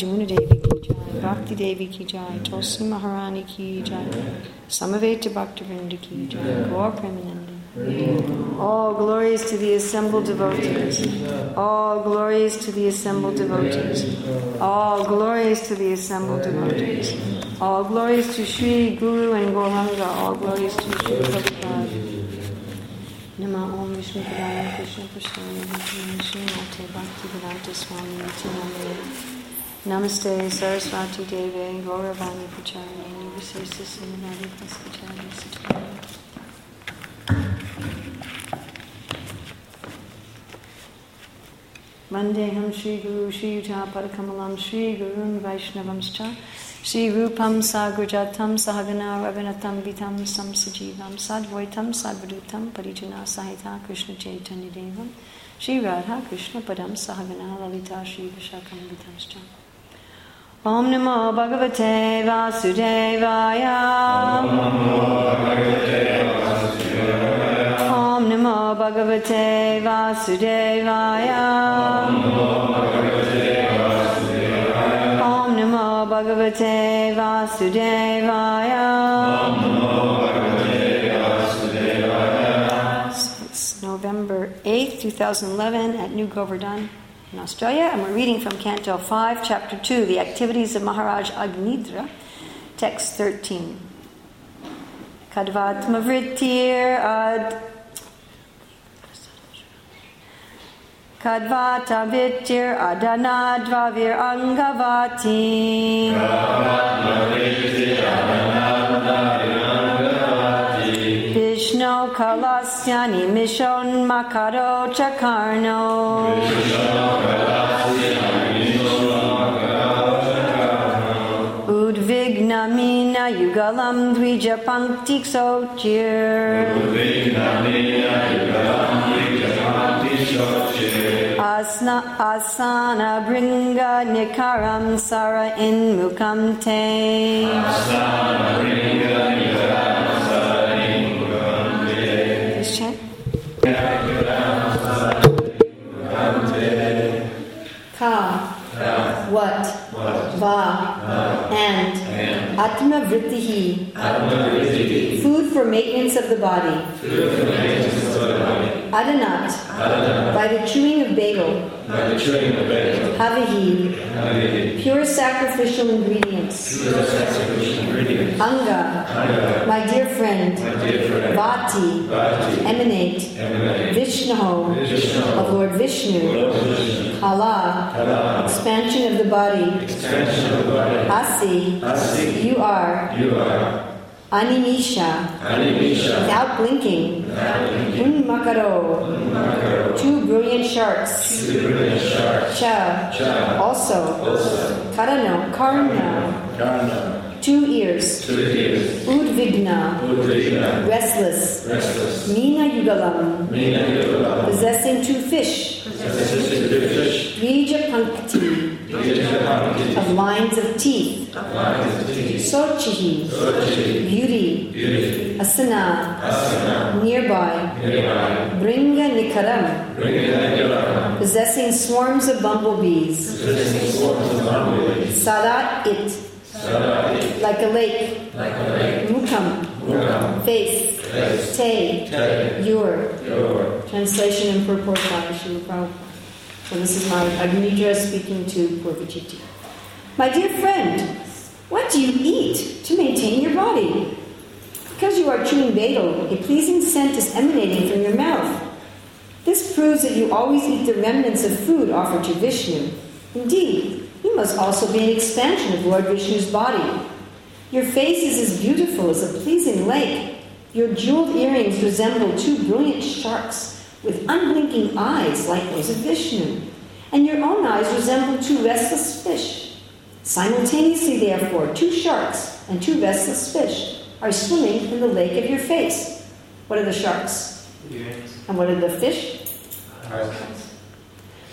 Devi ki jai, Bhakti Devi ki jai, Maharani ki jai, Samaveta Bhaktivinoda ki jai, Gaur. All glories to the assembled devotees. All glories to the assembled devotees. All glories to the assembled devotees. All glories to Sri Guru and Gauranga. All glories to Sri Prabhupada. Nama Om Vishnu Padaya Krishna Prasthana Vishnu Bhakti Vedanta Swami Nityamani Namaste Saraswati Deve Gauravani Pracharani Visesa Simanadi Paskachari Satchari Vandeham Shri Guru Shri Yuta Padakamalam Shri Gurun Vaishnavamscha Shri Rupam Sagrajatam Sahagana Ravinatam Vitam Samsajivam Sadvaitam Sadvadutam Parijana Sahita Krishna Chaitanya Devam Shri Radha Krishna Padam Sahagana Lalita Shri Vishakam Vitamscha Om Namo Bhagavate Vasudevaya. Om Namo Bhagavate Vasudevaya. Om Namo Bhagavate Vasudevaya. It's November 8th, 2011 at New Govardhan in Australia, and we're reading from Canto 5, Chapter 2, The Activities of Maharaj Agnidra, Text 13. Kadvatma Vrittir ad Kadvata Vittir Adanadvavir Angavati Vishnu Kalasyani Mishon Makaro Chakarno. Udvignamina Yugalam Dvija Panktik Sochir. Asna Asana Bringa Nikaram Sara in Mukam Te Please Ka. What? Va. And. Atma Vrittihi. Food for maintenance of the body. Adanat. By the chewing of betel. Havihi. Pure sacrificial ingredients. Anga. My dear friend. Vati. Emanate. Vishnu. Of Lord Vishnu. Kala. Expansion of the body. Asi. You are. Animisha. Without blinking. Unmakaro. Two brilliant sharks. Cha. Also. Karano. Karna. Two ears. Udvigna. Restless. Mina Yugalam. Possessing two fish. Bija Pankti. Of lines of teeth. Sochihi. Beauty. Asana. Nearby. Bringa Nikaram. Possessing swarms of bumblebees. Sadat it. Like a lake. Like a lake. Mukam. Face. Te. Your. Translation and purport by Srila Prabhupada. So this is my Agnidra speaking to Purvachiti. My dear friend, what do you eat to maintain your body? Because you are chewing betel, a pleasing scent is emanating from your mouth. This proves that you always eat the remnants of food offered to Vishnu. Indeed, you must also be an expansion of Lord Vishnu's body. Your face is as beautiful as a pleasing lake. Your jeweled earrings resemble two brilliant sharks with unblinking eyes like those of Vishnu. And your own eyes resemble two restless fish. Simultaneously, therefore, two sharks and two restless fish are swimming in the lake of your face. What are the sharks? And what are the fish?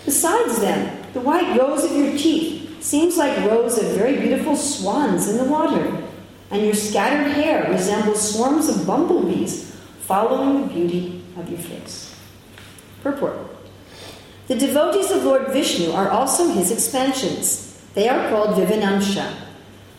Besides them, the white rows of your teeth seems like rows of very beautiful swans in the water, and your scattered hair resembles swarms of bumblebees following the beauty of your face. Purport. The devotees of Lord Vishnu are also his expansions. They are called Vivanamsha.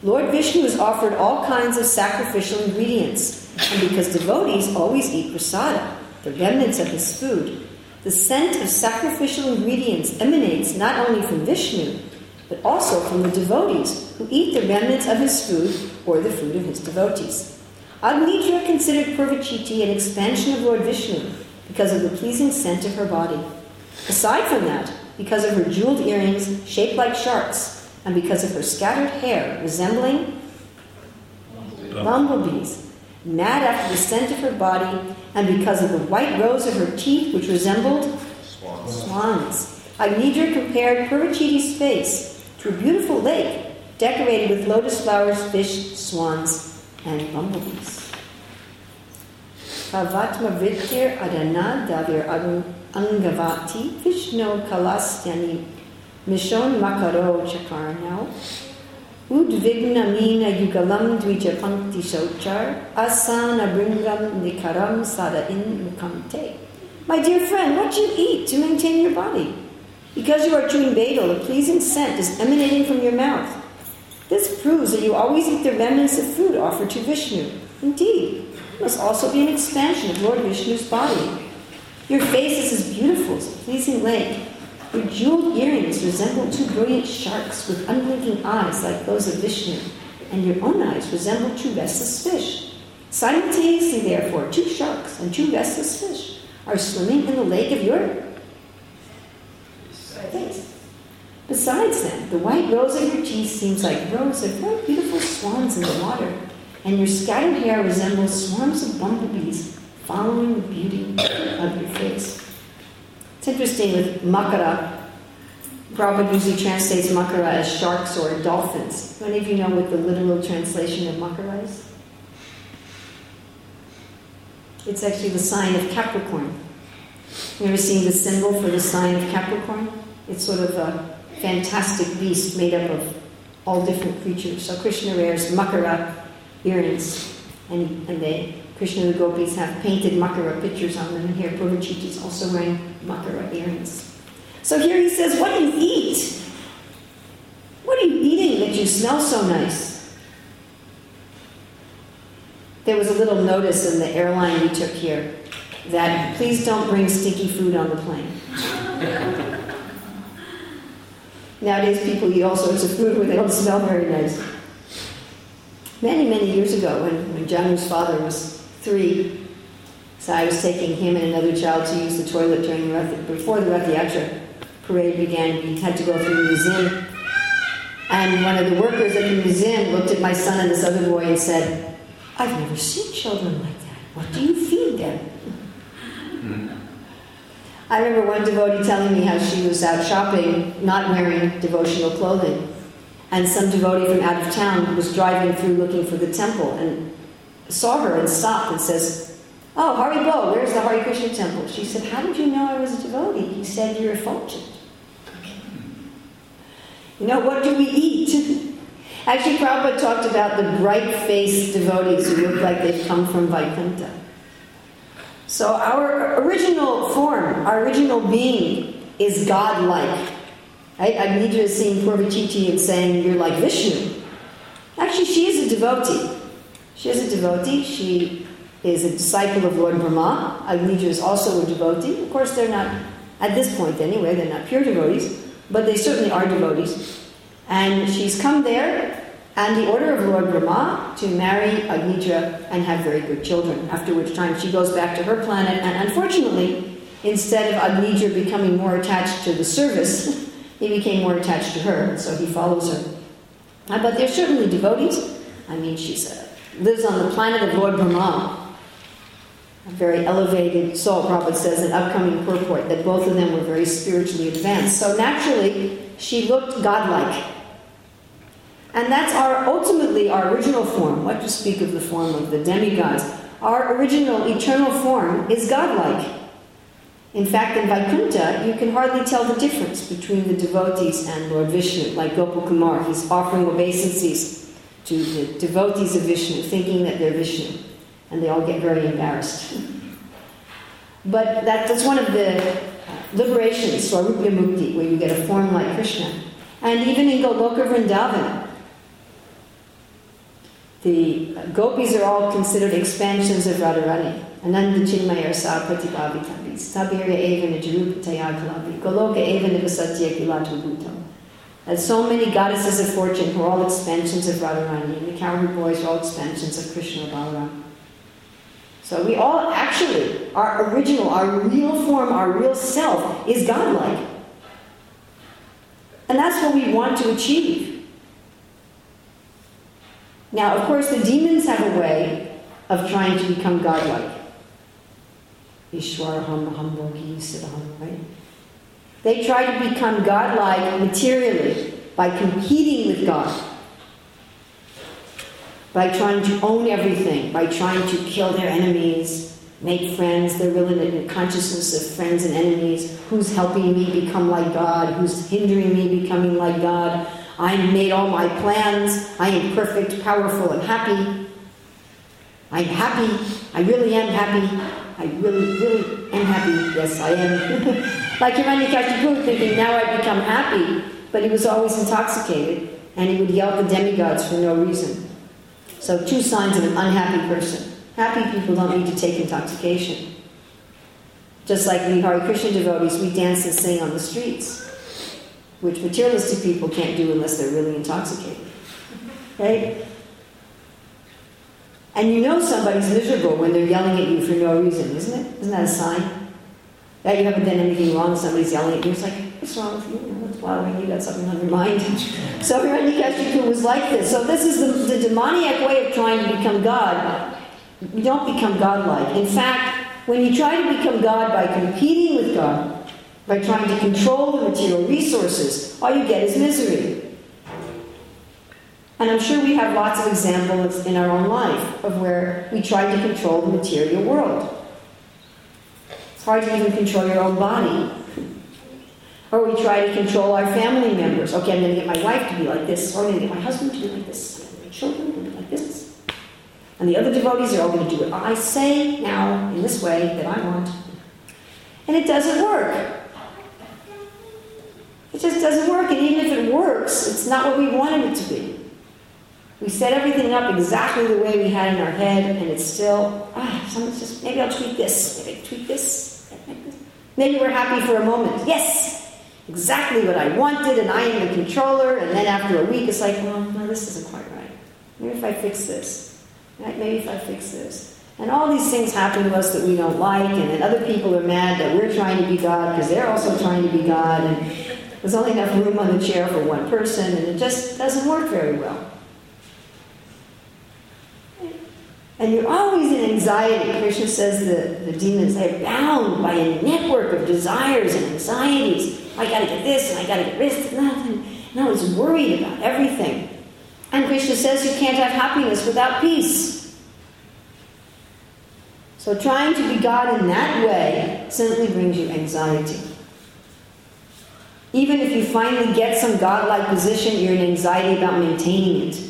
Lord Vishnu is offered all kinds of sacrificial ingredients, and because devotees always eat prasada, the remnants of his food, the scent of sacrificial ingredients emanates not only from Vishnu, but also from the devotees who eat the remnants of his food or the food of his devotees. Agnidra considered Purvachiti an expansion of Lord Vishnu because of the pleasing scent of her body. Aside from that, because of her jeweled earrings shaped like sharks, and because of her scattered hair resembling bumblebees, mad after the scent of her body, and because of the white rows of her teeth which resembled swans. swans. Agnidra compared Purvachiti's face to a beautiful lake decorated with lotus flowers, fish, swans, and bumblebees. Pavatma Vritir Adana Davir Angavati Vishnu Kalastyani Mishon Makaro Chakarnau Udvigna Mina Yugalam Dvija Pankti Sochar Asana Bringam Nikaram Sada In. My dear friend, what do you eat to maintain your body? Because you are chewing betel, a pleasing scent is emanating from your mouth. This proves that you always eat the remnants of food offered to Vishnu. Indeed, it must also be an expansion of Lord Vishnu's body. Your face is as beautiful as a pleasing lake. Your jeweled earrings resemble two brilliant sharks with unblinking eyes like those of Vishnu, and your own eyes resemble two restless fish. Simultaneously, therefore, two sharks and two restless fish are swimming in the lake of your face. Besides them, the white rose of your teeth seems like rows of very beautiful swans in the water, and your scattered hair resembles swarms of bumblebees following the beauty of your face. It's interesting with makara. Prabhupada usually translates makara as sharks or dolphins. Do any of you know what the literal translation of makara is? It's actually the sign of Capricorn. You ever seen the symbol for the sign of Capricorn? It's sort of a fantastic beast made up of all different creatures. So Krishna wears makara earrings, and, and they Krishna gopis have painted Makara pictures on them, here Purvachiti is also wearing Makara earrings. So here he says, What do you eat? What are you eating that you smell so nice? There was a little notice in the airline we took here that please don't bring stinky food on the plane. Nowadays, people eat all sorts of food where they don't smell very nice. Many, many years ago, when, when Janu's father was three. So I was taking him and another child to use the toilet during the before the Rath Yatra parade began. We had to go through the museum. And one of the workers at the museum looked at my son and this other boy and said, I've never seen children like that. What do you feed them? I remember one devotee telling me how she was out shopping, not wearing devotional clothing. And some devotee from out of town was driving through looking for the temple. And saw her and stopped and says, Oh, Hari Bo, where's the Hare Krishna temple? She said, How did you know I was a devotee? He said, You're effulgent. You know, what do we eat? Actually, Prabhupada talked about the bright faced devotees who look like they've come from Vaikuntha. So, our original form, our original being, is God like. Right? Agnidra is seeing Purvachiti and saying, You're like Vishnu. Actually, she is a devotee. She is a devotee. She is a disciple of Lord Brahma. Agnidra is also a devotee. Of course, they're not, at this point anyway, they're not pure devotees, but they certainly are devotees. And she's come there and the order of Lord Brahma to marry Agnidra and have very good children, after which time she goes back to her planet. And unfortunately, instead of Agnidra becoming more attached to the service, he became more attached to her, so he follows her. Uh, but they're certainly devotees. I mean, she's a lives on the planet of Lord Brahma. A very elevated soul, Prabhupada says an upcoming purport that both of them were very spiritually advanced. So naturally, she looked godlike. And that's our ultimately our original form. What to speak of the form of the demigods? Our original eternal form is godlike. In fact, in Vaikuntha, you can hardly tell the difference between the devotees and Lord Vishnu, like Gopa Kumar. He's offering obeisances to the devotees of Vishnu, thinking that they're Vishnu, and they all get very embarrassed. but that, that's one of the uh, liberations, Swarupa Mukti, where you get a form like Krishna. And even in Goloka Vrindavan, the uh, gopis are all considered expansions of Radharani. Ananda Chinmaya Sarpati Bhavitavi, Stabirya Eva Najarupataya Kalavi, Goloka Eva Nivasatya Kilatu Bhutam. And so many goddesses of fortune who are all expansions of Radharani, and the cowherd boys are all expansions of Krishna Balaram. So we all actually, our original, our real form, our real self is godlike. And that's what we want to achieve. Now, of course, the demons have a way of trying to become godlike. Ishwaraham right? They try to become godlike materially by competing with God, by trying to own everything, by trying to kill their enemies, make friends. They're really in the consciousness of friends and enemies. Who's helping me become like God? Who's hindering me becoming like God? I made all my plans. I am perfect, powerful, and happy. I'm happy. I really am happy. I really, really am happy. Yes, I am. like Hiranyakashipu thinking, now I become happy. But he was always intoxicated, and he would yell at the demigods for no reason. So two signs of an unhappy person. Happy people don't need to take intoxication. Just like we Hare Krishna devotees, we dance and sing on the streets which materialistic people can't do unless they're really intoxicated. Right? And you know somebody's miserable when they're yelling at you for no reason, isn't it? Isn't that a sign? You haven't done anything wrong, somebody's yelling at you. It's like, what's wrong with you? What's bothering you? got something on your mind. so Hiranyakashipu was like this. So this is the, the demoniac way of trying to become God. You don't become godlike. In fact, when you try to become God by competing with God, by trying to control the material resources, all you get is misery. And I'm sure we have lots of examples in our own life of where we try to control the material world. Hard to even control your own body. Or we try to control our family members. Okay, I'm going to get my wife to be like this, or I'm going to get my husband to be like this, my children to be like this. And the other devotees are all going to do what I say now in this way that I want. And it doesn't work. It just doesn't work, and even if it works, it's not what we wanted it to be. We set everything up exactly the way we had in our head, and it's still, ah, someone's just, maybe I'll tweak this, maybe I'll tweak this. Maybe we're happy for a moment. Yes, exactly what I wanted, and I am the controller, and then after a week, it's like, well, no, this isn't quite right. Maybe if I fix this, right? maybe if I fix this. And all these things happen to us that we don't like, and then other people are mad that we're trying to be God because they're also trying to be God, and there's only enough room on the chair for one person, and it just doesn't work very well. And you're always in anxiety. Krishna says the, the demons are bound by a network of desires and anxieties. I gotta get this, and I gotta get this, and that. And I was worried about everything. And Krishna says you can't have happiness without peace. So trying to be God in that way simply brings you anxiety. Even if you finally get some godlike position, you're in anxiety about maintaining it.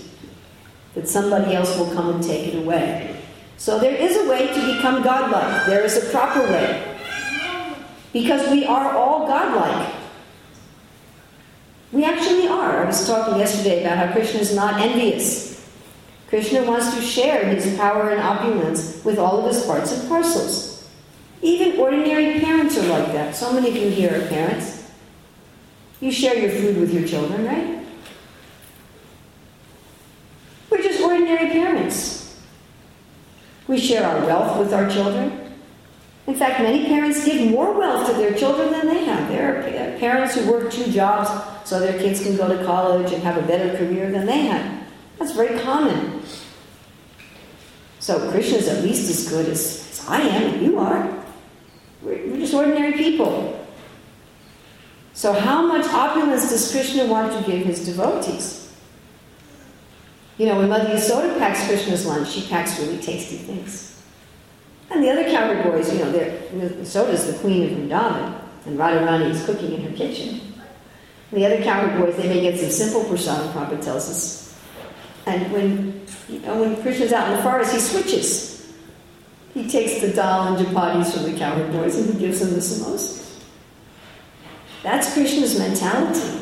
That somebody else will come and take it away. So there is a way to become godlike. There is a proper way. Because we are all godlike. We actually are. I was talking yesterday about how Krishna is not envious. Krishna wants to share his power and opulence with all of his parts and parcels. Even ordinary parents are like that. So many of you here are parents. You share your food with your children, right? We're just ordinary parents. We share our wealth with our children. In fact, many parents give more wealth to their children than they have. There are parents who work two jobs so their kids can go to college and have a better career than they have. That's very common. So Krishna is at least as good as, as I am and you are. We're, we're just ordinary people. So, how much opulence does Krishna want to give his devotees? You know, when Mother Yasoda packs Krishna's lunch, she packs really tasty things. And the other cowherd boys, you know, Yasoda's the queen of Vrindavan, and Radharani is cooking in her kitchen. And the other cowherd boys, they may get some simple prasadam, Prabhupada tells us. And when, you know, when Krishna's out in the forest, he switches. He takes the dal and chapatis from the cowherd boys and he gives them the samosas. That's Krishna's mentality.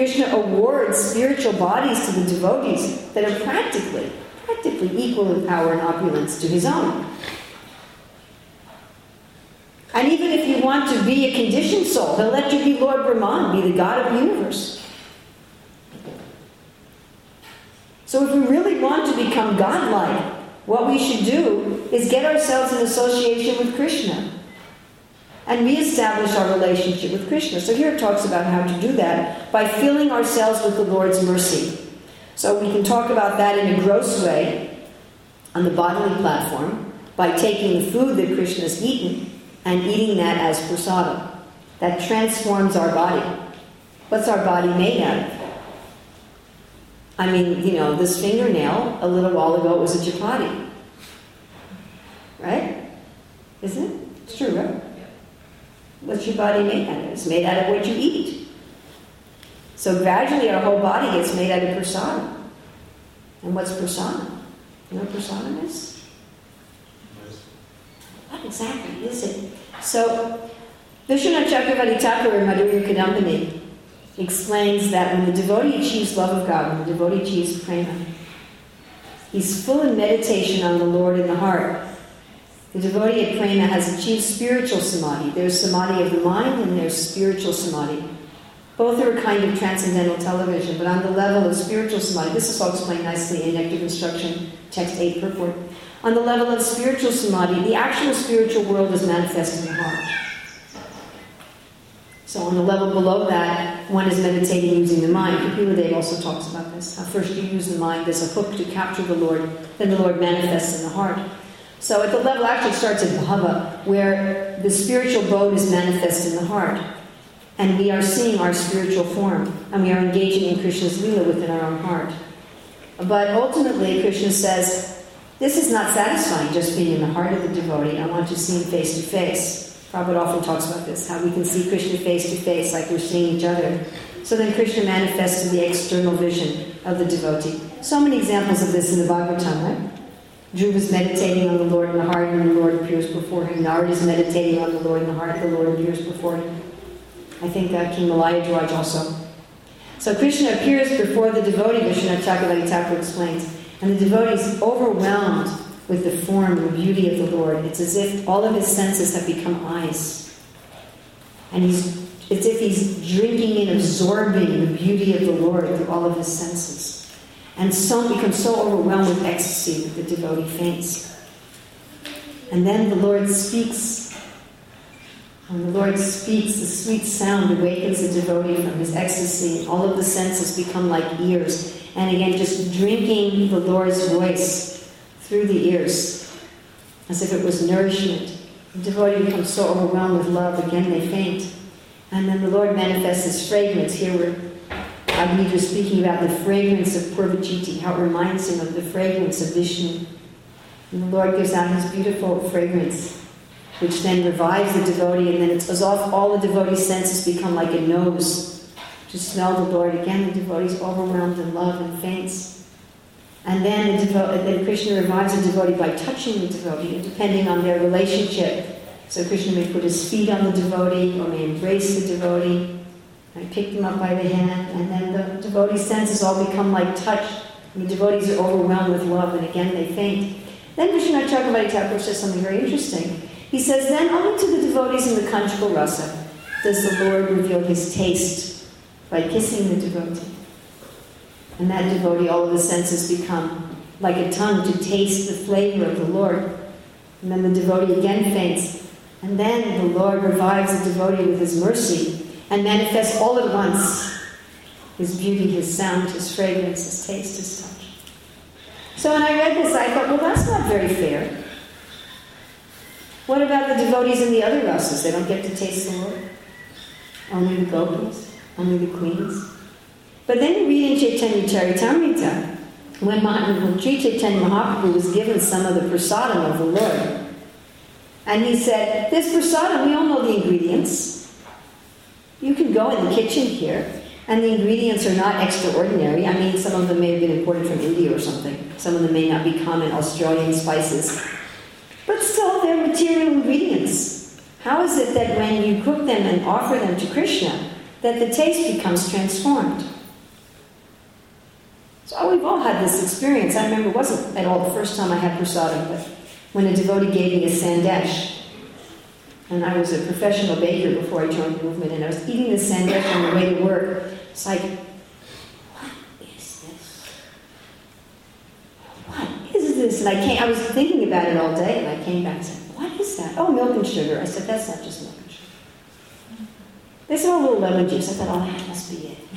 Krishna awards spiritual bodies to the devotees that are practically, practically equal in power and opulence to his own. And even if you want to be a conditioned soul, he'll let you be Lord Brahman, be the God of the universe. So if we really want to become godlike, what we should do is get ourselves in association with Krishna and reestablish our relationship with Krishna. So here it talks about how to do that by filling ourselves with the Lord's mercy. So we can talk about that in a gross way on the bodily platform by taking the food that Krishna has eaten and eating that as prasadam. That transforms our body. What's our body made out of? I mean, you know, this fingernail, a little while ago, was a chapati. Right? Isn't it? It's true, right? What's your body made out of? It's made out of what you eat. So gradually our whole body gets made out of prasadam. And what's prasadam? You know what prasadam is? What exactly is it? So, Vishwanath Chakravarti Thakur in Madhurya explains that when the devotee achieves love of God, when the devotee achieves prema, he's full in meditation on the Lord in the heart. The devotee at prana has achieved spiritual samadhi. There's samadhi of the mind and there's spiritual samadhi. Both are a kind of transcendental television, but on the level of spiritual samadhi, this is all explained nicely in Nectar Instruction, text 8 purport. On the level of spiritual samadhi, the actual spiritual world is manifest in the heart. So on the level below that, one is meditating using the mind. Kapila Dev also talks about this. How first you use the mind as a hook to capture the Lord, then the Lord manifests in the heart. So at the level actually starts at Bhava, where the spiritual boat is manifest in the heart. And we are seeing our spiritual form, and we are engaging in Krishna's Lila within our own heart. But ultimately, Krishna says, this is not satisfying just being in the heart of the devotee. I want to see him face to face. Prabhupada often talks about this, how we can see Krishna face to face like we're seeing each other. So then Krishna manifests in the external vision of the devotee. So many examples of this in the Bhagavatam, right? Dhruva is meditating on the Lord in the heart, and the Lord appears before him. Narada is meditating on the Lord in the heart, and the Lord appears before him. I think uh, King Malaya Dwaraj also. So Krishna appears before the devotee, Vishwanath Chakravarti Thakur explains. And the devotee is overwhelmed with the form and beauty of the Lord. It's as if all of his senses have become eyes. And he's, it's if he's drinking and absorbing the beauty of the Lord through all of his senses. And so becomes so overwhelmed with ecstasy that the devotee faints. And then the Lord speaks. When the Lord speaks, the sweet sound awakens the devotee from his ecstasy. All of the senses become like ears and again, just drinking the Lord's voice through the ears as if it was nourishment. The devotee becomes so overwhelmed with love, again they faint. And then the Lord manifests His fragrance. Here we're Agni was speaking about the fragrance of Purvachiti, how it reminds him of the fragrance of Vishnu. And the Lord gives out his beautiful fragrance, which then revives the devotee, and then off all the devotee's senses become like a nose to smell the Lord. Again, the devotee is overwhelmed in love and faints. And then, the devo- then Krishna revives the devotee by touching the devotee, depending on their relationship. So Krishna may put his feet on the devotee or may embrace the devotee and pick them up by the hand. And then the devotee's senses all become like touch. And the devotees are overwhelmed with love, and again they faint. Then Vishwanath Chakravarti Thakur says something very interesting. He says, Then only to the devotees in the conjugal rasa does the Lord reveal his taste by kissing the devotee. And that devotee, all of his senses become like a tongue to taste the flavor of the Lord. And then the devotee again faints. And then the Lord revives the devotee with his mercy and manifest all at once his beauty, his sound, his fragrance, his taste, his touch. So when I read this, I thought, well, that's not very fair. What about the devotees in the other rasas? They don't get to taste the Lord? Only the gopis? only the queens. But then you read in Chaitanya Charitamrita, when, when Sri Chaitanya Mahaprabhu was given some of the prasadam of the Lord, and he said, This prasadam, we all know the ingredients. You can go in the kitchen here, and the ingredients are not extraordinary. I mean, some of them may have been imported from India or something. Some of them may not be common Australian spices. But still, they're material ingredients. How is it that when you cook them and offer them to Krishna, that the taste becomes transformed. So we've all had this experience. I remember it wasn't at all the first time I had prasadam, but when a devotee gave me a sandesh, and I was a professional baker before I joined the movement, and I was eating the sandesh on the way to work. It's like, what is this? What is this? And I came, I was thinking about it all day, and I came back and said, what is that? Oh, milk and sugar. I said, that's not just milk and sugar. They said, oh, a little lemon juice. I thought, oh, that must be it.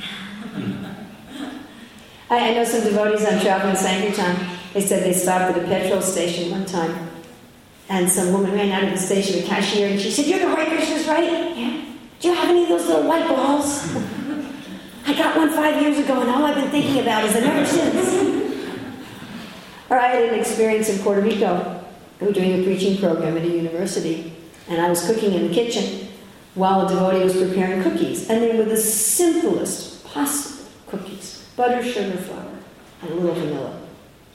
I, I know some devotees on traveling Sankirtan. They said they stopped at a petrol station one time and some woman ran out of the station, the cashier, and she said, You're the Hare Krishnas, right? Yeah. Do you have any of those little white balls? I got one five years ago, and all I've been thinking about is it ever since. or I had an experience in Puerto Rico. We were doing a preaching program at a university, and I was cooking in the kitchen while a devotee was preparing cookies. And they were the simplest possible cookies butter, sugar, flour, and a little vanilla.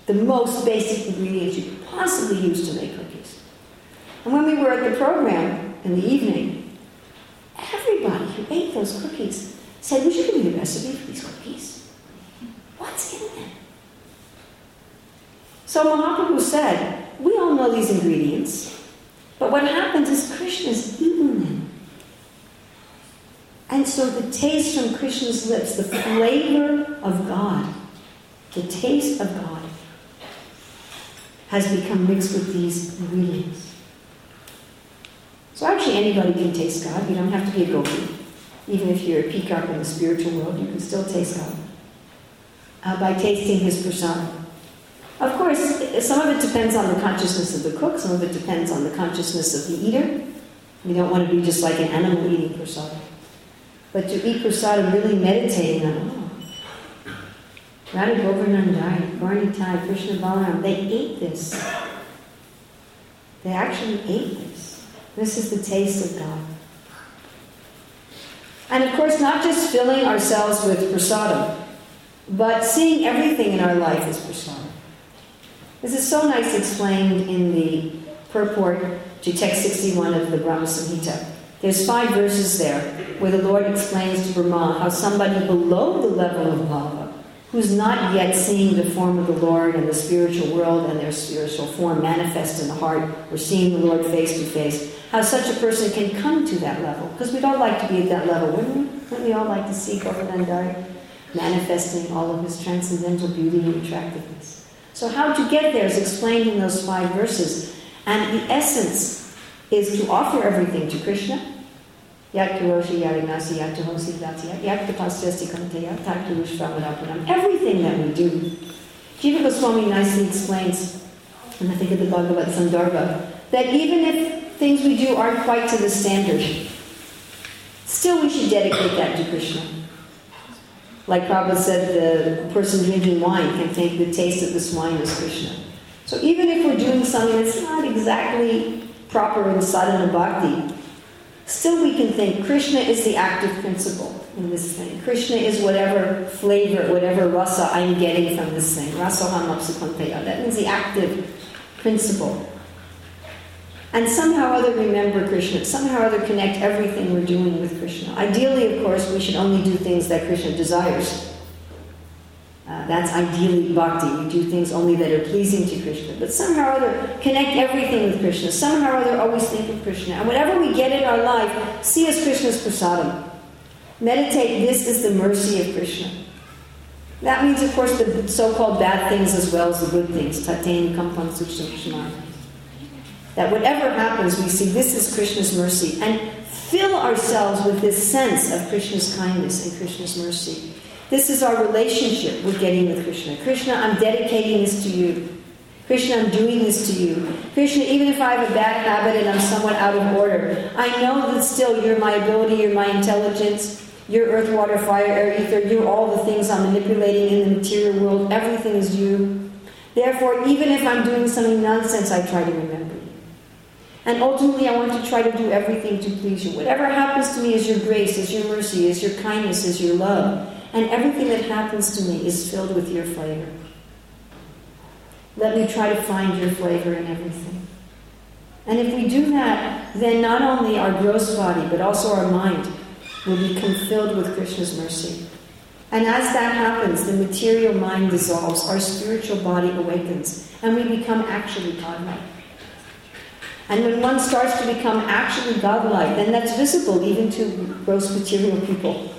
The most basic ingredients you could possibly use to make cookies. And when we were at the program in the evening, everybody who ate those cookies said, Would you give me the recipe for these cookies? What's in them? So Mahaprabhu said, We all know these ingredients, but what happens is Krishna's eaten them. And so the taste from Krishna's lips, the flavor of God, the taste of God, has become mixed with these ingredients. So actually anybody can taste God. You don't have to be a gopi. Even if you're a peacock in the spiritual world, you can still taste God. Uh, by tasting his persona. Of course, some of it depends on the consciousness of the cook, some of it depends on the consciousness of the eater. We don't want to be just like an animal eating prasad. But to eat prasad really meditating on, oh, Radha Govardhanadhari, Gauranitai, Krishna Balaram, they ate this. They actually ate this. This is the taste of God. And of course, not just filling ourselves with prasadam, but seeing everything in our life as prasadam. This is so nice explained in the purport to text 61 of the Brahma Samhita. There's five verses there where the Lord explains to Brahma how somebody below the level of bhava who's not yet seeing the form of the Lord and the spiritual world and their spiritual form manifest in the heart, or seeing the Lord face to face, how such a person can come to that level. Because we'd all like to be at that level, wouldn't we? Wouldn't we all like to see Govardhanadhari manifesting all of his transcendental beauty and attractiveness? So, how to get there is explained in those five verses. And the essence is to offer everything to Krishna Everything that we do. Jiva Goswami nicely explains, and I think of the Bhagavad Sandarbha, that even if things we do aren't quite to the standard, still we should dedicate that to Krishna. Like Prabhupada said, the person drinking wine can take the taste of this wine as Krishna. So even if we're doing something that's not exactly proper in sadhana bhakti, Still, we can think Krishna is the active principle in this thing. Krishna is whatever flavor, whatever rasa I'm getting from this thing. Rasa Rasohamapsukanteya. That means the active principle. And somehow or other remember Krishna, somehow or other connect everything we're doing with Krishna. Ideally, of course, we should only do things that Krishna desires. Uh, that's ideally bhakti. We do things only that are pleasing to Krishna. But somehow or other, connect everything with Krishna. Somehow or other, always think of Krishna. And whatever we get in our life, see as Krishna's prasadam. Meditate, this is the mercy of Krishna. That means, of course, the so called bad things as well as the good things. Tatain kampan That whatever happens, we see this is Krishna's mercy. And fill ourselves with this sense of Krishna's kindness and Krishna's mercy. This is our relationship with getting with Krishna. Krishna, I'm dedicating this to you. Krishna, I'm doing this to you. Krishna, even if I have a bad habit and I'm somewhat out of order, I know that still you're my ability, you're my intelligence, you're earth, water, fire, air, ether, you're all the things I'm manipulating in the material world. Everything is you. Therefore, even if I'm doing something nonsense, I try to remember. And ultimately, I want to try to do everything to please you. Whatever happens to me is your grace, is your mercy, is your kindness, is your love and everything that happens to me is filled with your flavor. Let me try to find your flavor in everything. And if we do that, then not only our gross body, but also our mind will become filled with Krishna's mercy. And as that happens, the material mind dissolves, our spiritual body awakens, and we become actually godlike. And when one starts to become actually godlike, then that's visible even to gross material people.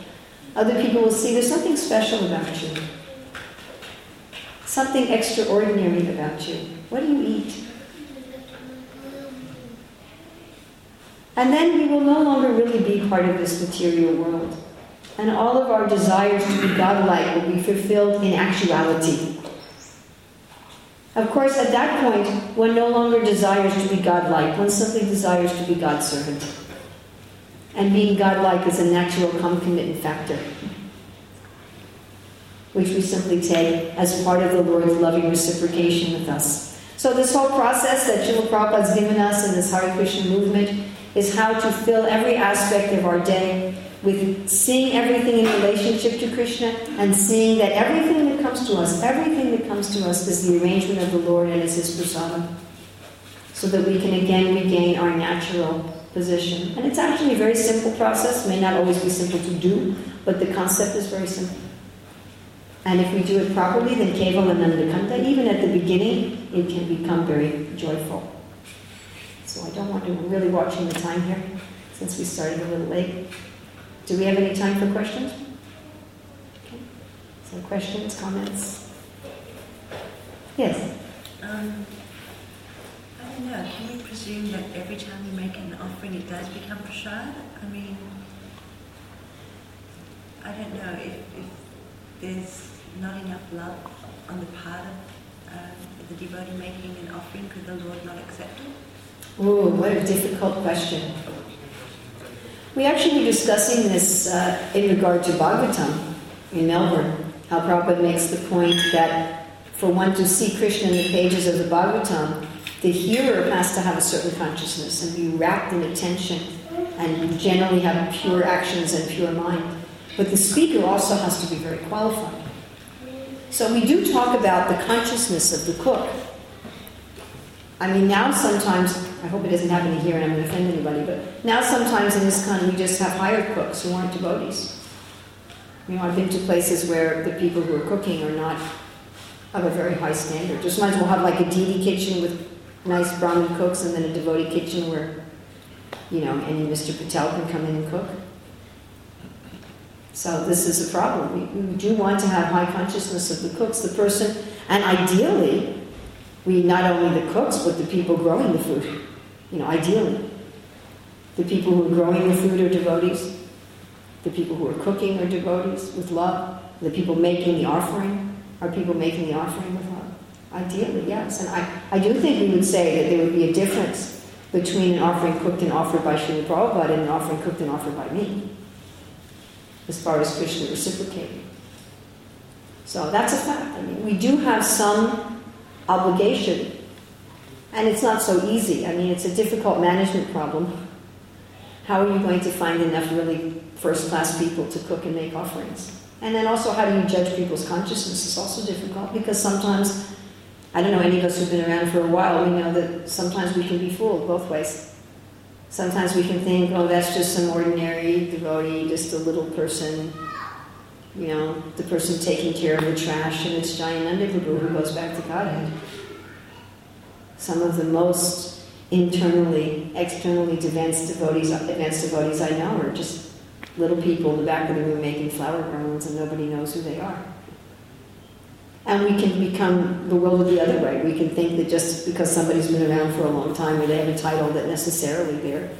Other people will see there's something special about you, something extraordinary about you. What do you eat? And then we will no longer really be part of this material world. And all of our desires to be godlike will be fulfilled in actuality. Of course, at that point, one no longer desires to be godlike, one simply desires to be God's servant. And being godlike is a natural concomitant factor, which we simply take as part of the Lord's loving reciprocation with us. So, this whole process that Srila has given us in this Hare Krishna movement is how to fill every aspect of our day with seeing everything in relationship to Krishna and seeing that everything that comes to us, everything that comes to us is the arrangement of the Lord and is His prasadam. So that we can again regain our natural position. And it's actually a very simple process, may not always be simple to do, but the concept is very simple. And if we do it properly, then Kevalanandakanta, even at the beginning, it can become very joyful. So I don't want to, I'm really watching the time here, since we started a little late. Do we have any time for questions? Okay. So questions, comments? Yes? Um, I don't know, can we presume that every time we make an offering it does become prasad? I mean, I don't know if, if there's not enough love on the part of um, the devotee making an offering, could the Lord not accept it? Oh, what a difficult question. We actually were discussing this uh, in regard to Bhagavatam in Melbourne, how Prabhupada makes the point that for one to see Krishna in the pages of the Bhagavatam, the hearer has to have a certain consciousness and be wrapped in attention and generally have pure actions and pure mind. But the speaker also has to be very qualified. So we do talk about the consciousness of the cook I mean, now sometimes, I hope it doesn't happen here and I'm going to offend anybody, but now sometimes in this country we just have hired cooks who aren't devotees. You know, I've been to places where the people who are cooking are not of a very high standard. Just might well have like a Deity kitchen with nice Brahmin cooks and then a devotee kitchen where, you know, any Mr. Patel can come in and cook. So this is a problem. We, we do want to have high consciousness of the cooks, the person, and ideally, we not only the cooks, but the people growing the food. You know, ideally. The people who are growing the food are devotees. The people who are cooking are devotees with love. The people making the offering are people making the offering with love. Ideally, yes. And I, I do think we would say that there would be a difference between an offering cooked and offered by Srila Prabhupada and an offering cooked and offered by me, as far as Krishna reciprocating. So that's a fact. I mean, we do have some obligation. And it's not so easy. I mean, it's a difficult management problem. How are you going to find enough really first class people to cook and make offerings? And then also, how do you judge people's consciousness is also difficult because sometimes, I don't know, any of us who've been around for a while, we know that sometimes we can be fooled both ways. Sometimes we can think, oh, that's just some ordinary devotee, just a little person you know, the person taking care of the trash, and it's Jayananda Prabhu who goes back to Godhead. Some of the most internally, externally advanced devotees, advanced devotees I know are just little people in the back of the room making flower garlands, and nobody knows who they are. And we can become bewildered the other way. We can think that just because somebody's been around for a long time or they have a title that necessarily they're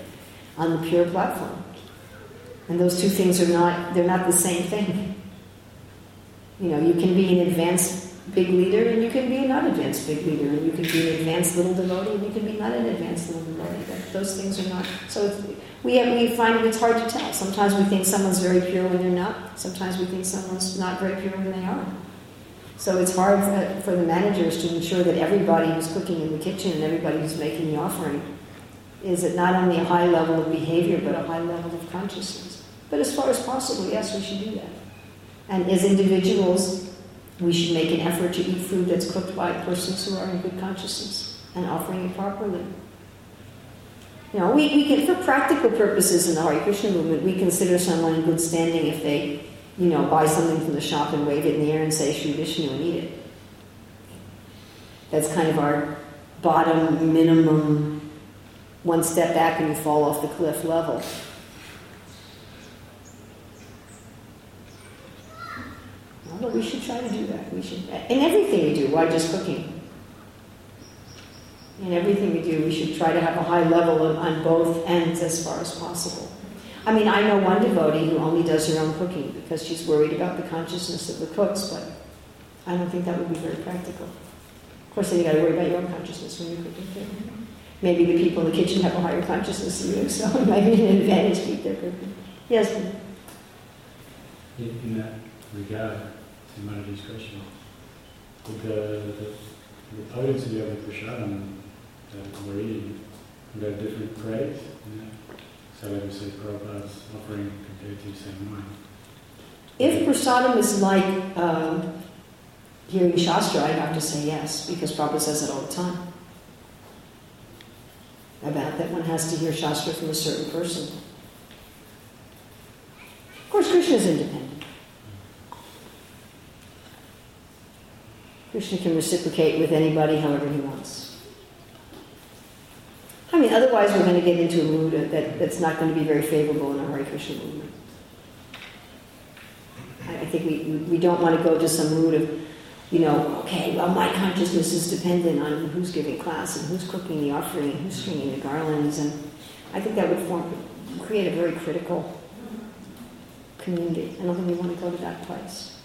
on the pure platform. And those two things are not, they're not the same thing. You know, you can be an advanced big leader and you can be not advanced big leader and you can be an advanced little devotee and you can be not an advanced little devotee. Those things are not. So we, have, we find it's hard to tell. Sometimes we think someone's very pure when they're not. Sometimes we think someone's not very pure when they are. So it's hard for the managers to ensure that everybody who's cooking in the kitchen and everybody who's making the offering is at not only a high level of behavior but a high level of consciousness. But as far as possible, yes, we should do that. And as individuals, we should make an effort to eat food that's cooked by persons who are in good consciousness and offering it properly. You know, we, we can, for practical purposes in the Hare Krishna movement, we consider someone in good standing if they, you know, buy something from the shop and wave it in the air and say Sri Vishnu and eat it. That's kind of our bottom minimum, one step back and you fall off the cliff level. Well, we should try to do that. We should, in everything we do, why just cooking? In everything we do, we should try to have a high level of, on both ends as far as possible. I mean, I know one devotee who only does her own cooking because she's worried about the consciousness of the cooks, but I don't think that would be very practical. Of course, then you got to worry about your own consciousness when you're cooking too. Maybe the people in the kitchen have a higher consciousness than you, so it might be an advantage to keep their cooking. Yes. In that regard, have different? So let me say Prabhupada's offering compared to. If prasadam is like um, hearing Shastra, I'd have to say yes, because Prabhupada says it all the time. About that one has to hear Shastra from a certain person. Of course, Krishna is independent. Krishna can reciprocate with anybody however he wants. I mean, otherwise we're going to get into a mood that, that's not going to be very favorable in a Hare Krishna movement. I think we, we don't want to go to some mood of, you know, okay, well, my consciousness is dependent on who's giving class and who's cooking the offering and who's stringing the garlands. And I think that would form, create a very critical community. I don't think we want to go to that place.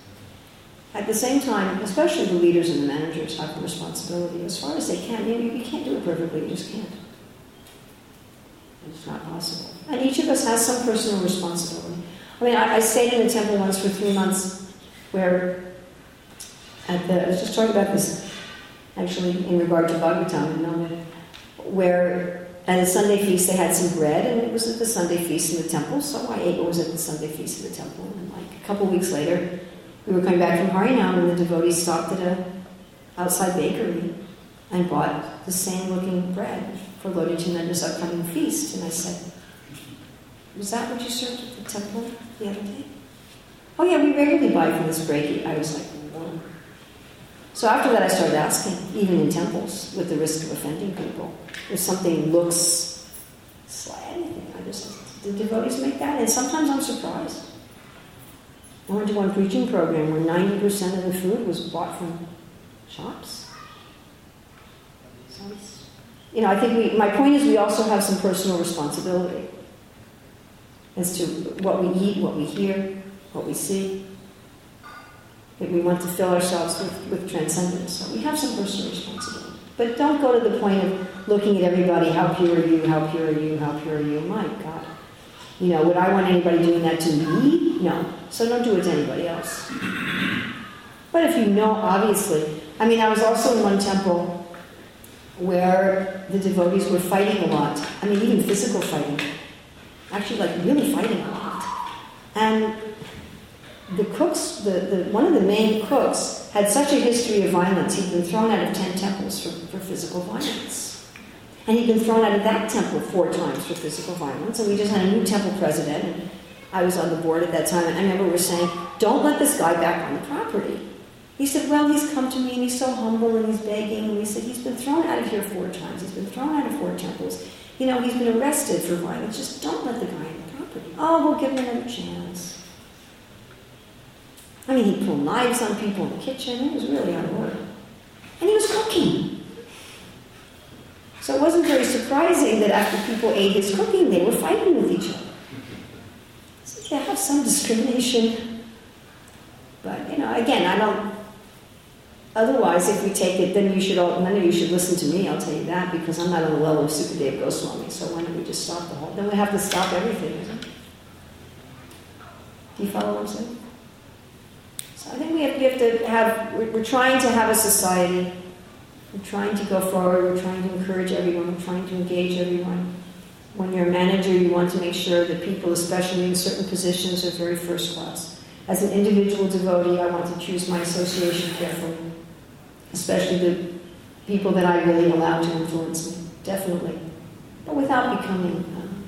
At the same time, especially the leaders and the managers have the responsibility as far as they can. You, know, you can't do it perfectly, you just can't. It's not possible. And each of us has some personal responsibility. I mean, I, I stayed in the temple once for three months where at the, I was just talking about this actually in regard to Bhagavatam, where at a Sunday feast they had some bread and it was at the Sunday feast in the temple, so I ate what was at the Sunday feast in the temple. And like a couple weeks later, we were coming back from Harinam and the devotees stopped at a outside bakery and bought the same looking bread for Lord Nityananda's upcoming feast. And I said, Was that what you served at the temple the other day? Oh yeah, we regularly buy from this breaky. I was like, Whoa. So after that I started asking, even in temples, with the risk of offending people, if something looks anything, I just did devotees make that? And sometimes I'm surprised. I went to one preaching program where 90% of the food was bought from shops. You know, I think we, my point is we also have some personal responsibility as to what we eat, what we hear, what we see. That we want to fill ourselves with, with transcendence. So we have some personal responsibility. But don't go to the point of looking at everybody, how pure are you, how pure are you, how pure are you. My God. You know, would I want anybody doing that to me? No. So don't do it to anybody else. But if you know, obviously, I mean, I was also in one temple where the devotees were fighting a lot. I mean, even physical fighting. Actually, like really fighting a lot. And the cooks, the, the, one of the main cooks, had such a history of violence. He'd been thrown out of 10 temples for, for physical violence. And he'd been thrown out of that temple four times for physical violence. And we just had a new temple president. And I was on the board at that time. And I remember we were saying, don't let this guy back on the property. He said, Well, he's come to me and he's so humble and he's begging. And we said, He's been thrown out of here four times. He's been thrown out of four temples. You know, he's been arrested for violence. Just don't let the guy in the property. Oh, we'll give him another chance. I mean, he pulled knives on people in the kitchen. It was really out of order. And he was cooking. So it wasn't very surprising that after people ate his cooking, they were fighting with each other. So, yeah, have some discrimination. But, you know, again, I don't Otherwise, if we take it, then you should all, none of you should listen to me, I'll tell you that, because I'm not on the level of Sukadeva Goswami. So why don't we just stop the whole, then we have to stop everything. Do you follow what I'm saying? So I think we have, we have to have, we're trying to have a society, we're trying to go forward, we're trying to encourage everyone, we're trying to engage everyone. When you're a manager, you want to make sure that people, especially in certain positions, are very first class. As an individual devotee, I want to choose my association carefully especially the people that I really allow to influence me. Definitely. but without becoming um,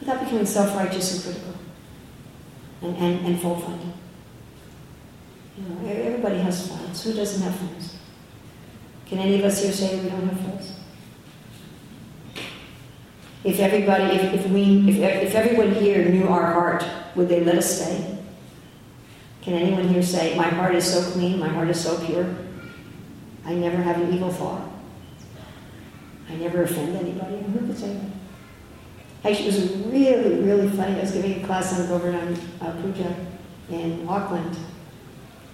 without becoming self-righteous and critical and, and, and fault-finding. You know, everybody has faults. Who doesn't have faults? Can any of us here say we don't have faults? If everybody, if, if we, if, if everyone here knew our heart, would they let us stay? Can anyone here say, my heart is so clean, my heart is so pure, I never have an evil thought? I never offend anybody? Who could say that? Actually, it was really, really funny. I was giving a class on Govardhan uh, Puja in Auckland,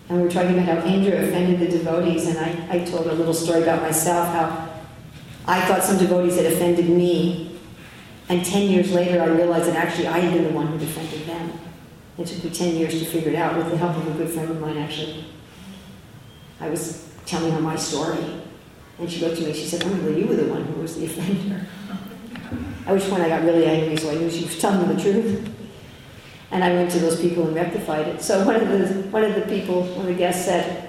and we were talking about how Indra offended the devotees, and I, I told a little story about myself, how I thought some devotees had offended me, and 10 years later I realized that actually I had been the one who offended them. It took me 10 years to figure it out with the help of a good friend of mine, actually. I was telling her my story, and she looked at me, she said, oh, well, you were the one who was the offender. At which point I got really angry, so I knew she was telling me the truth. And I went to those people and rectified it. So one of the, one of the people, one of the guests said,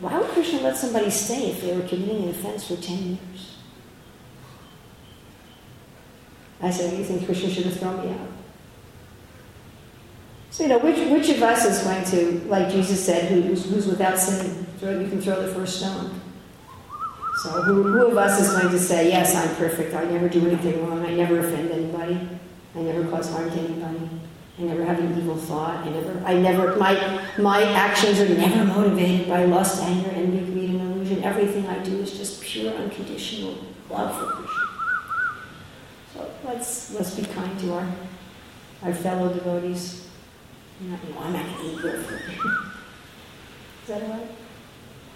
why would Krishna let somebody stay if they were committing an offense for 10 years? I said, you think Krishna should have thrown me out? So, you know, which, which of us is going to, like Jesus said, who's, who's without sin, throw, you can throw the first stone. So who, who of us is going to say, yes, I'm perfect, I never do anything wrong, I never offend anybody, I never cause harm to anybody, I never have an evil thought, I never, I never, my, my actions are never motivated by lust, anger, envy, greed, and illusion. Everything I do is just pure, unconditional love for Krishna. So let's, let's be kind to our, our fellow devotees. You know, I'm not going to eat Is that all right?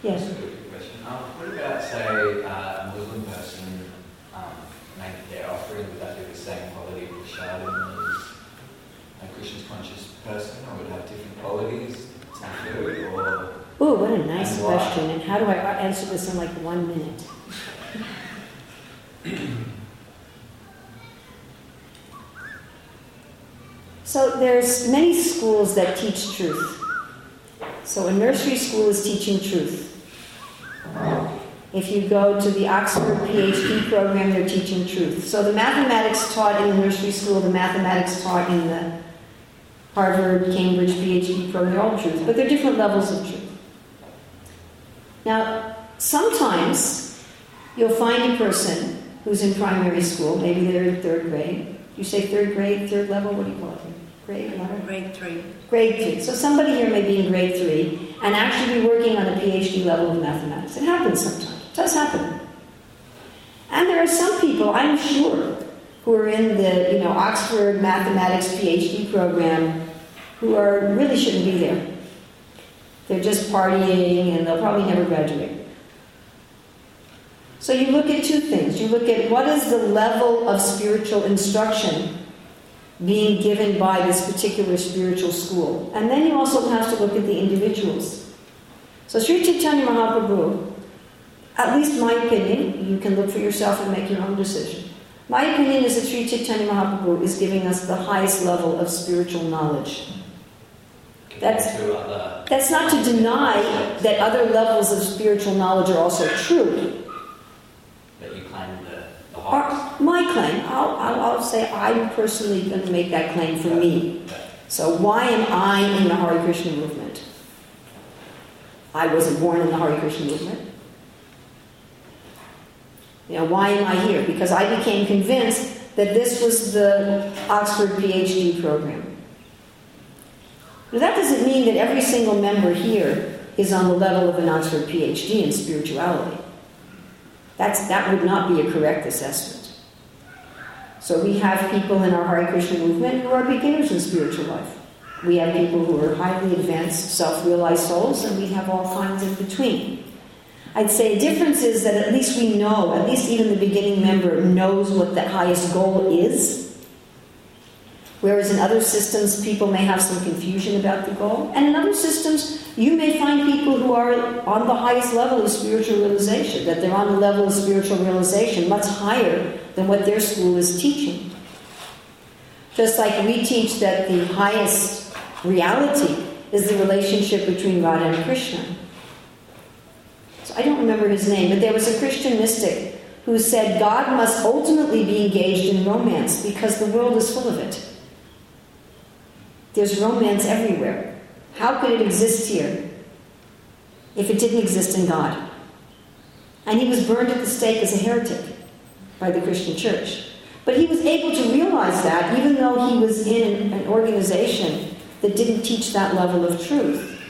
Yes. That's a good question. Um, what about, say, uh, a Muslim person make their offering? Would that be the same quality of prasad as a Krishna's conscious person, or would it have different qualities food? Or Oh, what a nice And question. And how do I answer this in like one minute? So there's many schools that teach truth. So a nursery school is teaching truth. If you go to the Oxford PhD program, they're teaching truth. So the mathematics taught in the nursery school, the mathematics taught in the Harvard, Cambridge PhD program, they're all truth, but they're different levels of truth. Now, sometimes you'll find a person who's in primary school, maybe they're in third grade. You say third grade, third level, what do you call it? Grade level? Grade three. Grade three. So somebody here may be in grade three and actually be working on a PhD level of mathematics. It happens sometimes. It does happen. And there are some people, I'm sure, who are in the you know Oxford mathematics PhD program who are really shouldn't be there. They're just partying and they'll probably never graduate. So you look at two things. You look at what is the level of spiritual instruction being given by this particular spiritual school. And then you also have to look at the individuals. So Sri Chaitanya Mahaprabhu, at least my opinion, you can look for yourself and make your own decision. My opinion is that Sri Chaitanya Mahaprabhu is giving us the highest level of spiritual knowledge. That's-? That's not to deny that other levels of spiritual knowledge are also true. That you claim the, the Or my claim, I'll, I'll, I'll say I'm personally going to make that claim for me. So why am I in the Hare Krishna movement? I wasn't born in the Hare Krishna movement. You know, why am I here? Because I became convinced that this was the Oxford PhD program. Now, that doesn't mean that every single member here is on the level of an Oxford PhD in spirituality. That's, that would not be a correct assessment. So we have people in our Hare Krishna movement who are beginners in spiritual life. We have people who are highly advanced, self-realized souls, and we have all kinds in between. I'd say a difference is that at least we know, at least even the beginning member knows what the highest goal is. Whereas in other systems, people may have some confusion about the goal. And in other systems, you may find people who are on the highest level of spiritual realization, that they're on the level of spiritual realization much higher than what their school is teaching. Just like we teach that the highest reality is the relationship between Radha and Krishna. I don't remember his name, but there was a Christian mystic who said God must ultimately be engaged in romance because the world is full of it. There's romance everywhere. How could it exist here if it didn't exist in God? And he was burned at the stake as a heretic by the Christian church. But he was able to realize that even though he was in an organization that didn't teach that level of truth.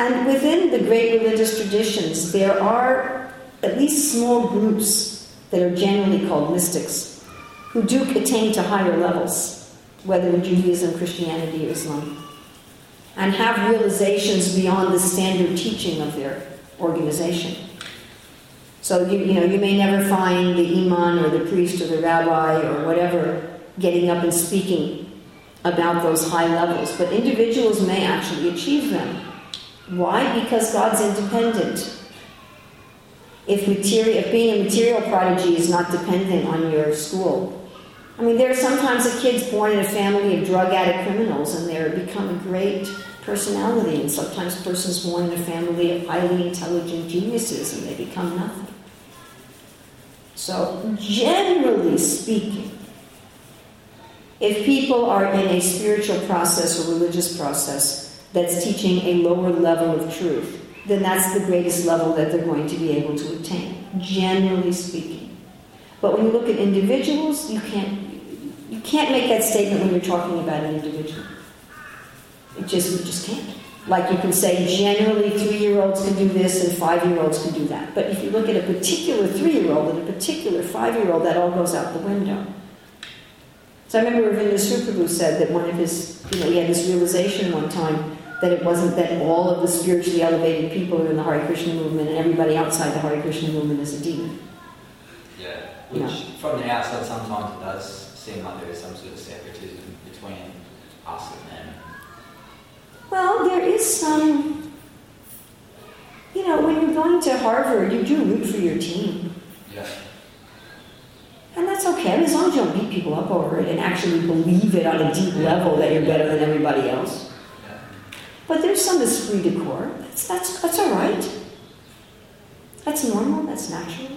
And within the great religious traditions, there are at least small groups that are generally called mystics who do attain to higher levels, whether in Judaism, Christianity, or Islam, and have realizations beyond the standard teaching of their organization. So you, you know you may never find the imam or the priest or the rabbi or whatever getting up and speaking about those high levels, but individuals may actually achieve them. Why? Because God's independent. If, if being a material prodigy is not dependent on your school, I mean, there are sometimes a kid's born in a family of drug addict criminals and they become a great personality, and sometimes persons born in a family of highly intelligent geniuses and they become nothing. So, generally speaking, if people are in a spiritual process or religious process that's teaching a lower level of truth, then that's the greatest level that they're going to be able to attain, generally speaking. But when you look at individuals, you can't you can't make that statement when you're talking about an individual. It just you just can't. Like you can say, generally three-year-olds can do this and five-year-olds can do that. But if you look at a particular three-year-old and a particular five-year-old, that all goes out the window. So I remember Ravindra Svarupa said that one of his, you know, he had this realization one time that it wasn't that all of the spiritually elevated people are in the Hare Krishna movement and everybody outside the Hare Krishna movement is a demon. Yeah, which Yeah. from the outside sometimes it does seem like there is some sort of separatism between us and them. Well, there is some, you know, when you're going to Harvard, you do root for your team. Yeah. And that's okay, as long as you don't beat people up over it and actually believe it on a deep level that you're better than everybody else. But there's some esprit de corps. That's, that's, that's all right. That's normal, that's natural.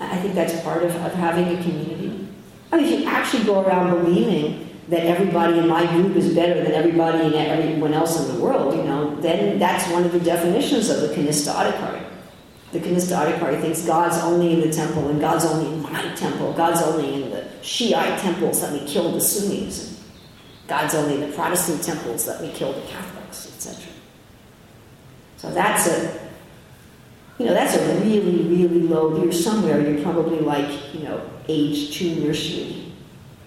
I I think that's part of, of having a community. I mean, if you actually go around believing that everybody in my group is better than everybody and everyone else in the world, you know, then that's one of the definitions of the Kanishtha Adhikari. The Kanishtha Adhikari thinks God's only in the temple and God's only in my temple. God's only in the Shiite temples, let me kill the Sunnis. God's only the Protestant temples, let me kill the Catholics, etc. So that's a, you know, that's a really, really low. You're somewhere. You're probably like, you know, age two nursery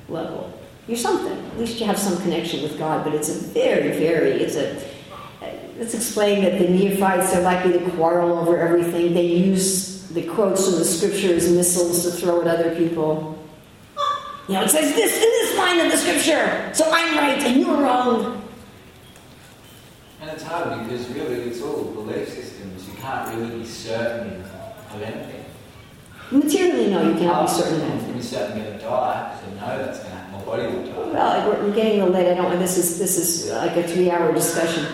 level. You're something. At least you have some connection with God. But it's a very, very. It's a. Let's explain that the neophytes are likely to quarrel over everything. They use the quotes from the scripture as missiles to throw at other people. You know, it says this line of the scripture, so I'm right and you're wrong. And it's hard because really it's all belief systems. You can't really be certain of anything. Materially, no, you cannot be certain of anything. can be certain you're going to die, so know that's going to happen. My body will die. Well, we're we're getting a little late. I don't want this is this is like a three-hour discussion.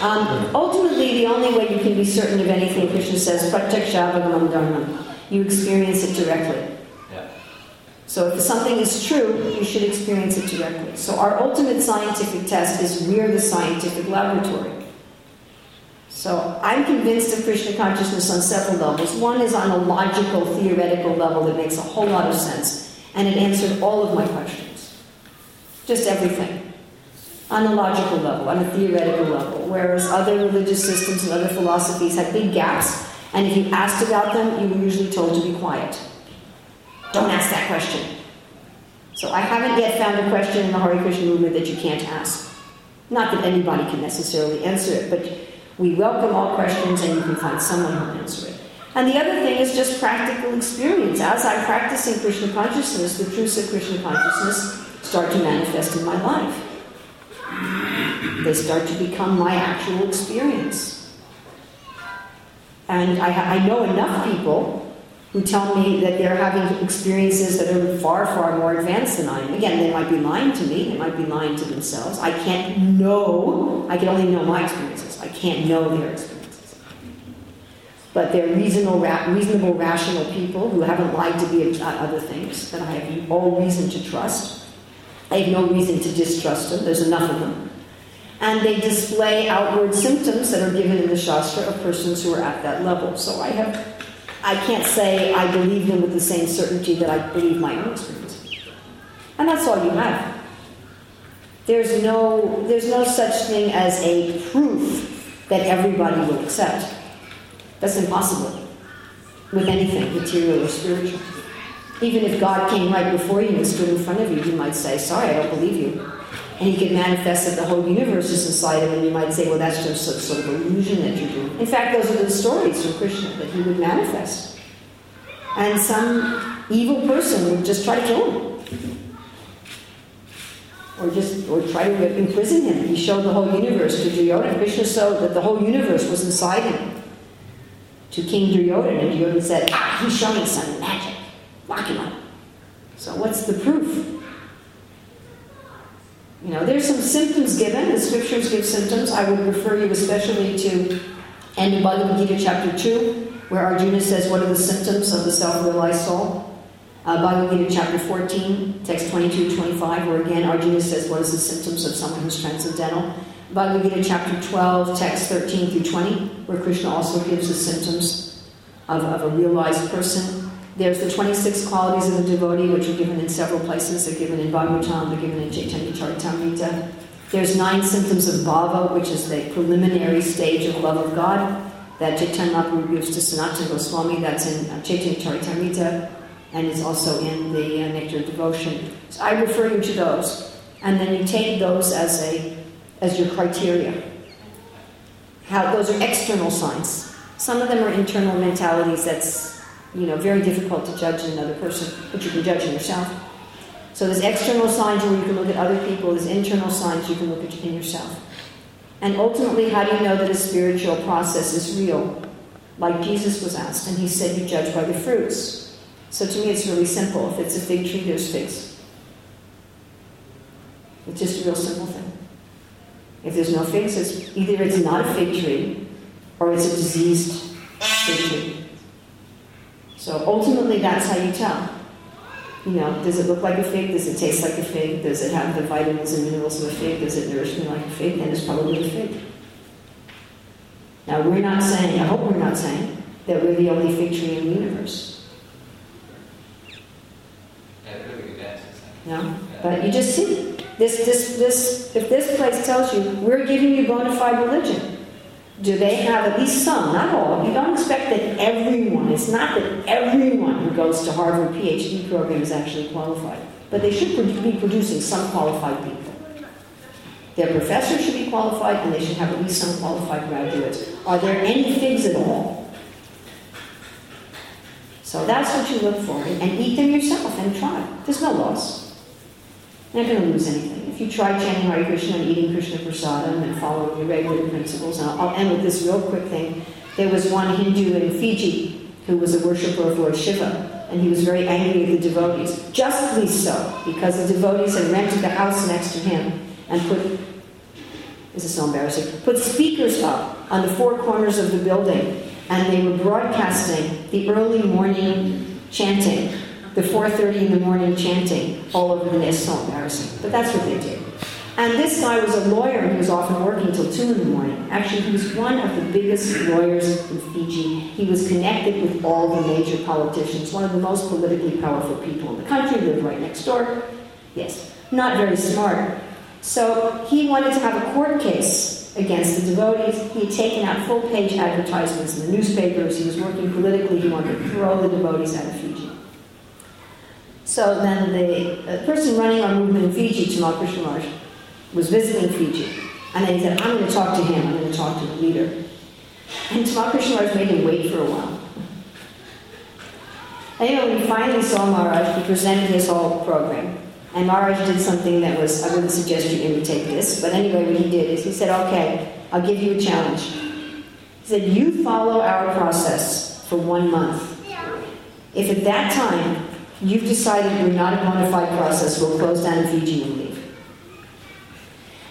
Um, ultimately, the only way you can be certain of anything, Krishna says, pratyakshavagamam dharmam. You experience it directly. So if something is true, you should experience it directly. So our ultimate scientific test is we're the scientific laboratory. So I'm convinced of Krishna consciousness on several levels. One is on a logical, theoretical level that makes a whole lot of sense, and it answered all of my questions. Just everything. On a logical level, on a theoretical level. Whereas other religious systems and other philosophies have big gaps, and if you asked about them, you were usually told to be quiet. Don't ask that question. So I haven't yet found a question in the Hare Krishna movement that you can't ask. Not that anybody can necessarily answer it, but we welcome all questions and you can find someone who'll answer it. And the other thing is just practical experience. As I'm practicing Krishna consciousness, the truths of Krishna consciousness start to manifest in my life. They start to become my actual experience. And I, I know enough people who tell me that they're having experiences that are far, far more advanced than I am. Again, they might be lying to me, they might be lying to themselves. I can't know, I can only know my experiences. I can't know their experiences. but they're reasonable, reasonable, rational people who haven't lied to me about other things that I have all reason to trust. I have no reason to distrust them. There's enough of them. And they display outward symptoms that are given in the Shastra of persons who are at that level. So I have, I can't say I believe them with the same certainty that I believe my own experience. And that's all you have. There's no, there's no such thing as a proof that everybody will accept. That's impossible with anything, material or spiritual. Even if God came right before you and stood in front of you, you might say, Sorry, I don't believe you. And he could manifest that the whole universe is inside him, and you might say, Well, that's just a sort of illusion that you do. In fact, those are the stories from Krishna that he would manifest. And some evil person would just try to kill him. Or just or try to imprison him. He showed the whole universe to Duryodhana. Krishna showed that the whole universe was inside him to King Duryodhana, and Duryodhana said, Ah, showing some magic. Lock him up. So what's the proof? You know, there's some symptoms given. The scriptures give symptoms. I would refer you especially to end of Bhagavad Gita chapter 2, where Arjuna says, What are the symptoms of the self-realized soul? Uh, Bhagavad Gita chapter 14, text 22 25, where again Arjuna says, What is the symptoms of someone who's transcendental? Bhagavad Gita chapter 12, text 13 through 20, where Krishna also gives the symptoms of, of a realized person. There's the 26 qualities of the devotee, which are given in several places. They're given in Bhagavatam, they're given in Chaitanya Charitamrita. There's nine symptoms of bhava, which is the preliminary stage of love of God, that Chaitanya Mahaprabhu gives to Sanatana Goswami. That's in uh, Chaitanya Charitamrita, and it's also in the uh, Nectar of Devotion. So I refer you to those, and then you take those as a as your criteria. How those are external signs. Some of them are internal mentalities that's you know very difficult to judge in another person, but you can judge in yourself. So there's external signs where you can look at other people, there's internal signs you can look at in yourself. And ultimately, how do you know that a spiritual process is real? Like Jesus was asked, and he said, You judge by the fruits. So to me, it's really simple. If it's a fig tree, there's figs. It's just a real simple thing. If there's no figs, it's either it's not a fig tree or it's a diseased fig tree. So ultimately, that's how you tell. You know, does it look like a fig? Does it taste like a fig? Does it have the vitamins and minerals of a fig? Does it nourish me like a fig? Then it's probably a fig. Now, we're not saying, I hope we're not saying, that we're the only fig tree in the universe. Yeah, really good answer. No? But you just see. This, this, this, if this place tells you, we're giving you bona fide religion, do they have at least some, not all? You don't expect that everyone, it's not that everyone who goes to Harvard PhD program is actually qualified, but they should be producing some qualified people. Their professors should be qualified, and they should have at least some qualified graduates. Are there any figs at all? So that's what you look for, and eat them yourself and try. There's no loss. You're not going to lose anything. If you try chanting Hare Krishna and eating Krishna prasadam and following the regular principles, and I'll, I'll end with this real quick thing. There was one Hindu in Fiji who was a worshiper of Lord Shiva, and he was very angry at the devotees. Justly so, because the devotees had rented the house next to him and put, this is so embarrassing, put speakers up on the four corners of the building, and they were broadcasting the early morning chanting the 4.30 in the morning chanting all over the nest. So embarrassing. But that's what they did. And this guy was a lawyer and he was often working until 2 in the morning. Actually, he was one of the biggest lawyers in Fiji. He was connected with all the major politicians, one of the most politically powerful people in the country, lived right next door. Yes, not very smart. So he wanted to have a court case against the devotees. He had taken out full page advertisements in the newspapers. He was working politically. He wanted to throw the devotees out of Fiji. So then the person running our movement in Fiji, Tamal Krishnamurti, was visiting Fiji. And then he said, I'm going to talk to him. I'm going to talk to the leader. And Tamal Krishnamurti made him wait for a while. Anyway, when he finally saw Maharaj, he presented his whole program. And Maharaj did something that was, I wouldn't suggest you imitate this, but anyway, what he did is he said, okay, I'll give you a challenge. He said, you follow our process for one month. If at that time you've decided you're not a bona fide process, we'll close down Fiji and leave.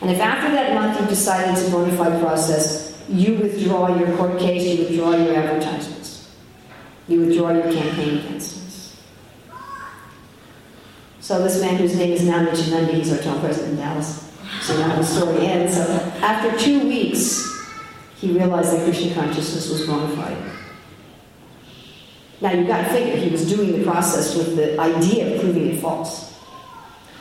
And if after that month you decide it's a bona fide process, you withdraw your court case, you withdraw your advertisements. You withdraw your campaign against us. So this man whose name is now Mitch he's our town president in Dallas. So now the story ends. So after two weeks, he realized that Krishna consciousness was bona fide. Now you've got to figure he was doing the process with the idea of proving it false.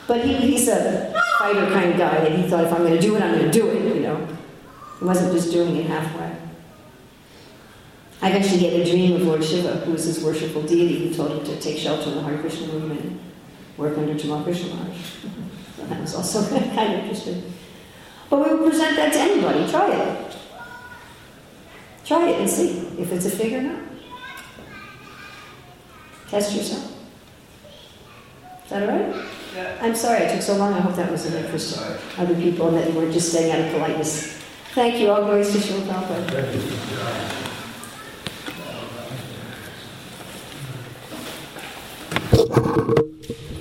But he, he's a fighter kind of guy that he thought if I'm going to do it, I'm going to do it, you know. He wasn't just doing it halfway. I've actually had a dream of Lord Shiva, who was his worshipful deity, who told him to take shelter in the Hare Krishna movement and work under Tamal Krishna Maharaj. So that was also kind of interesting. But we will present that to anybody. Try it. Try it and see if it's a fig or not. Test yourself. Is that all right? Yeah. I'm sorry I took so long. I hope that was of interest to other people and that you weren't just staying out of politeness. Thank you. All glories to Srila Prabhupada. Thank you.